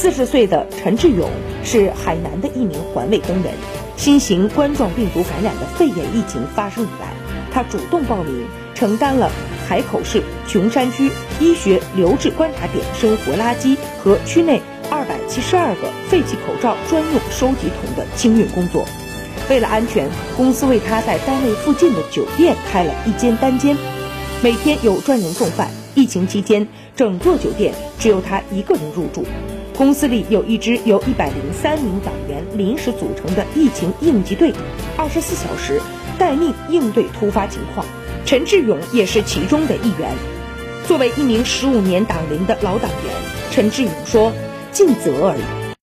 四十岁的陈志勇是海南的一名环卫工人。新型冠状病毒感染的肺炎疫情发生以来，他主动报名，承担了海口市琼山区医学留置观察点生活垃圾和区内二百七十二个废弃口罩专用收集桶的清运工作。为了安全，公司为他在单位附近的酒店开了一间单间，每天有专人送饭。疫情期间，整座酒店只有他一个人入住。公司里有一支由一百零三名党员临时组成的疫情应急队，二十四小时待命应对突发情况。陈志勇也是其中的一员。作为一名十五年党龄的老党员，陈志勇说：“尽责而已。”